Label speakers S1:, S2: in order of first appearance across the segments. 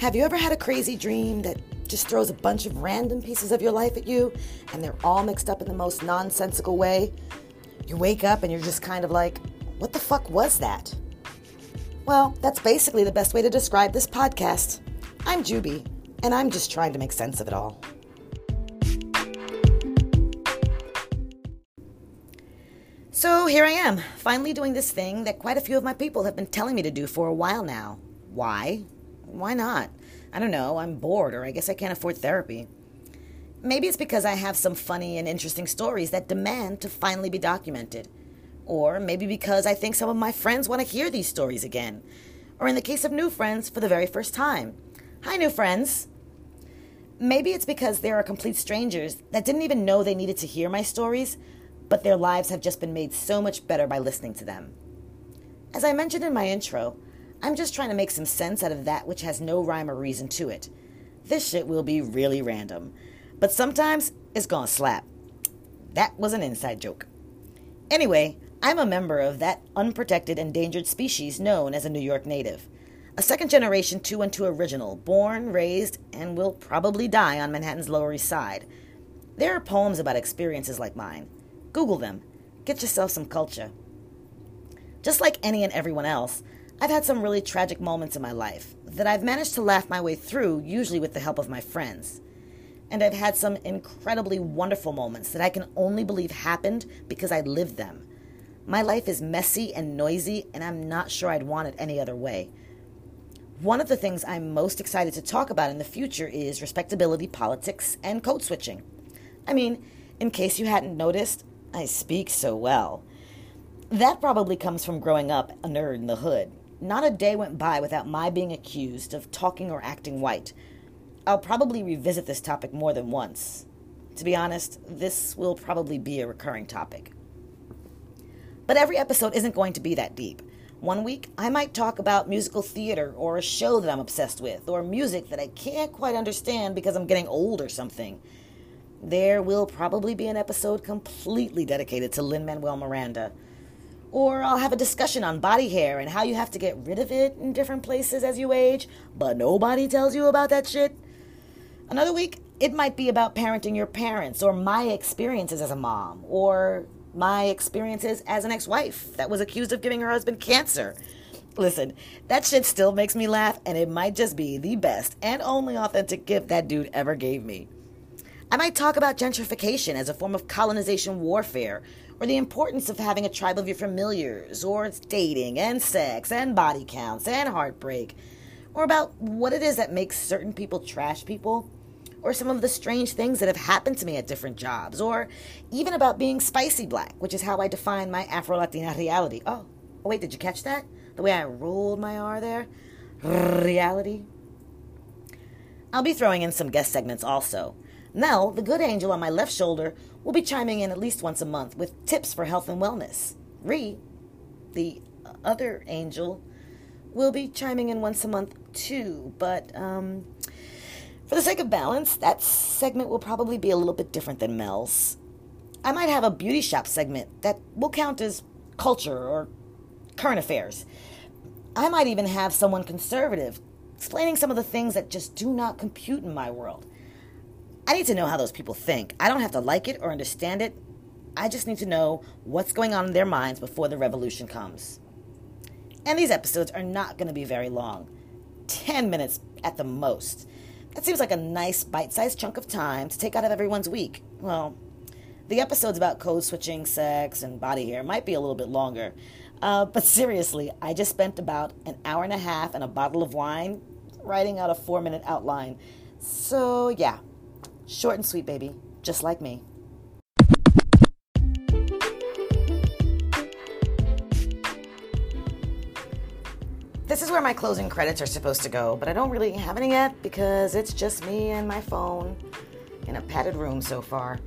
S1: Have you ever had a crazy dream that just throws a bunch of random pieces of your life at you and they're all mixed up in the most nonsensical way? You wake up and you're just kind of like, what the fuck was that? Well, that's basically the best way to describe this podcast. I'm Juby, and I'm just trying to make sense of it all. So here I am, finally doing this thing that quite a few of my people have been telling me to do for a while now. Why? Why not? I don't know, I'm bored, or I guess I can't afford therapy. Maybe it's because I have some funny and interesting stories that demand to finally be documented. Or maybe because I think some of my friends want to hear these stories again. Or in the case of new friends, for the very first time. Hi, new friends. Maybe it's because there are complete strangers that didn't even know they needed to hear my stories, but their lives have just been made so much better by listening to them. As I mentioned in my intro, I'm just trying to make some sense out of that which has no rhyme or reason to it. This shit will be really random, but sometimes it's gonna slap. That was an inside joke. Anyway, I'm a member of that unprotected endangered species known as a New York native. A second generation 2 and 2 original, born, raised, and will probably die on Manhattan's Lower East Side. There are poems about experiences like mine. Google them. Get yourself some culture. Just like any and everyone else, I've had some really tragic moments in my life that I've managed to laugh my way through, usually with the help of my friends. And I've had some incredibly wonderful moments that I can only believe happened because I lived them. My life is messy and noisy, and I'm not sure I'd want it any other way. One of the things I'm most excited to talk about in the future is respectability politics and code switching. I mean, in case you hadn't noticed, I speak so well. That probably comes from growing up a nerd in the hood. Not a day went by without my being accused of talking or acting white. I'll probably revisit this topic more than once. To be honest, this will probably be a recurring topic. But every episode isn't going to be that deep. One week, I might talk about musical theater or a show that I'm obsessed with, or music that I can't quite understand because I'm getting old or something. There will probably be an episode completely dedicated to Lin Manuel Miranda or I'll have a discussion on body hair and how you have to get rid of it in different places as you age, but nobody tells you about that shit. Another week, it might be about parenting your parents, or my experiences as a mom, or my experiences as an ex wife that was accused of giving her husband cancer. Listen, that shit still makes me laugh, and it might just be the best and only authentic gift that dude ever gave me. I might talk about gentrification as a form of colonization warfare, or the importance of having a tribe of your familiars, or dating and sex and body counts and heartbreak, or about what it is that makes certain people trash people, or some of the strange things that have happened to me at different jobs, or even about being spicy black, which is how I define my Afro Latina reality. Oh, oh, wait, did you catch that? The way I rolled my R there? Reality? I'll be throwing in some guest segments also. Nell, the good angel on my left shoulder, will be chiming in at least once a month with tips for health and wellness. Ree, the other angel, will be chiming in once a month too, but um, for the sake of balance, that segment will probably be a little bit different than Mel's. I might have a beauty shop segment that will count as culture or current affairs. I might even have someone conservative explaining some of the things that just do not compute in my world. I need to know how those people think. I don't have to like it or understand it. I just need to know what's going on in their minds before the revolution comes. And these episodes are not going to be very long 10 minutes at the most. That seems like a nice bite sized chunk of time to take out of everyone's week. Well, the episodes about code switching, sex, and body hair might be a little bit longer. Uh, but seriously, I just spent about an hour and a half and a bottle of wine writing out a four minute outline. So, yeah, Short and sweet, baby, just like me. This is where my closing credits are supposed to go, but I don't really have any yet because it's just me and my phone in a padded room so far.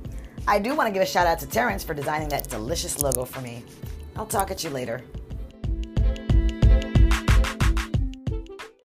S1: I do want to give a shout out to Terrence for designing that delicious logo for me. I'll talk at you later.